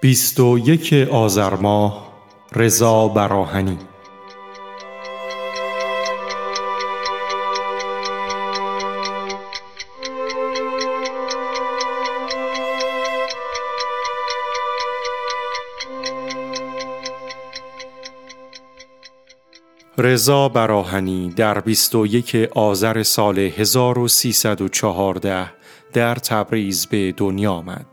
بیست و یک آذر ماه رضا براهنی رضا براهنی در 21 آذر سال 1314 در تبریز به دنیا آمد.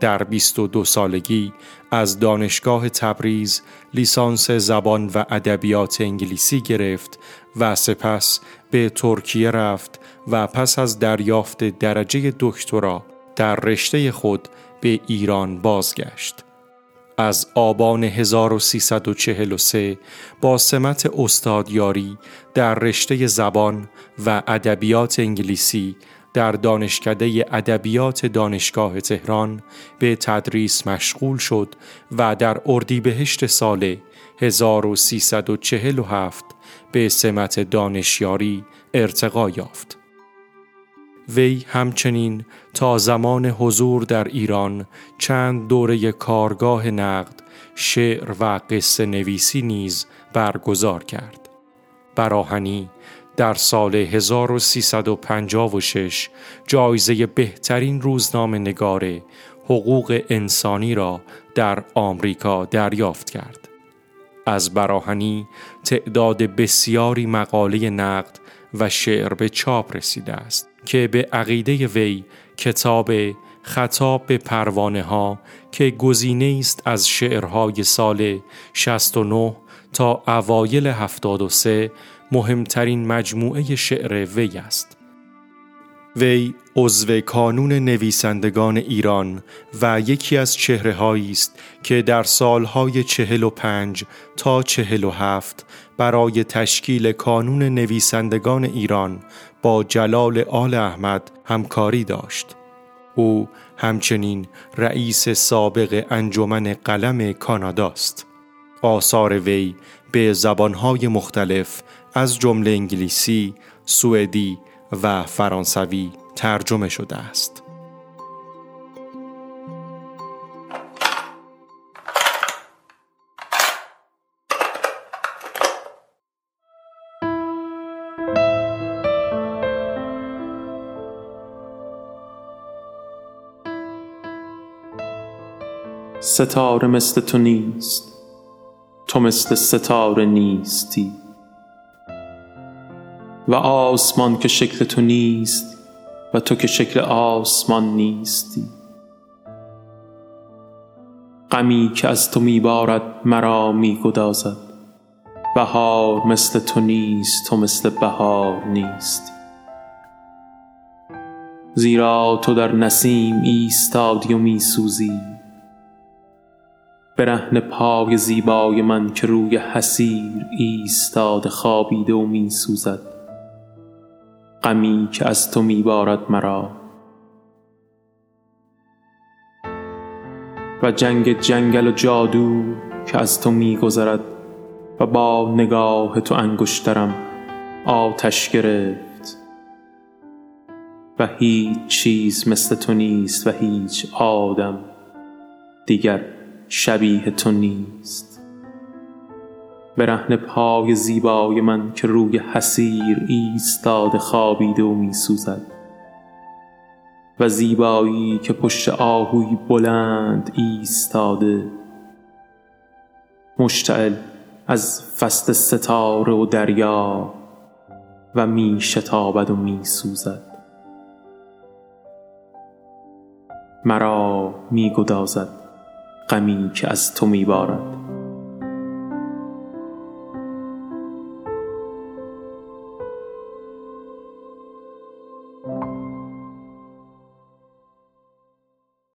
در 22 سالگی از دانشگاه تبریز لیسانس زبان و ادبیات انگلیسی گرفت و سپس به ترکیه رفت و پس از دریافت درجه دکترا در رشته خود به ایران بازگشت. از آبان 1343 با سمت استادیاری در رشته زبان و ادبیات انگلیسی در دانشکده ادبیات دانشگاه تهران به تدریس مشغول شد و در اردیبهشت سال 1347 به سمت دانشیاری ارتقا یافت. وی همچنین تا زمان حضور در ایران چند دوره کارگاه نقد، شعر و قصه نویسی نیز برگزار کرد. براهنی در سال 1356 جایزه بهترین روزنامه نگار حقوق انسانی را در آمریکا دریافت کرد. از براهنی تعداد بسیاری مقاله نقد و شعر به چاپ رسیده است. که به عقیده وی کتاب خطاب به پروانه ها که گزینه است از شعرهای سال 69 تا اوایل 73 مهمترین مجموعه شعر وی است. وی عضو کانون نویسندگان ایران و یکی از چهره است که در سالهای چهل و پنج تا چهل و هفت برای تشکیل کانون نویسندگان ایران با جلال آل احمد همکاری داشت. او همچنین رئیس سابق انجمن قلم کاناداست. آثار وی به زبانهای مختلف از جمله انگلیسی، سوئدی و فرانسوی ترجمه شده است. ستاره مثل تو نیست تو مثل ستاره نیستی و آسمان که شکل تو نیست و تو که شکل آسمان نیستی. غمی که از تو میبارد مرا میگدازد بهار مثل تو نیست تو مثل بهار نیستی. زیرا تو در نسیم ایستادی و میسوزی. برهن پای زیبای من که روی حسیر ایستاد خوابیده و می سوزد غمی که از تو می بارد مرا. و جنگ جنگل و جادو که از تو می گذرد و با نگاه تو انگشترم آتش گرفت. و هیچ چیز مثل تو نیست و هیچ آدم دیگر شبیه تو نیست. برهن پای زیبای من که روی حسیر ایستاد خوابیده و میسوزد. و زیبایی که پشت آهوی بلند ایستاده مشتعل از فست ستاره و دریا و می شتابد و می سوزد مرا می گدازد غمی که از تو میبارد.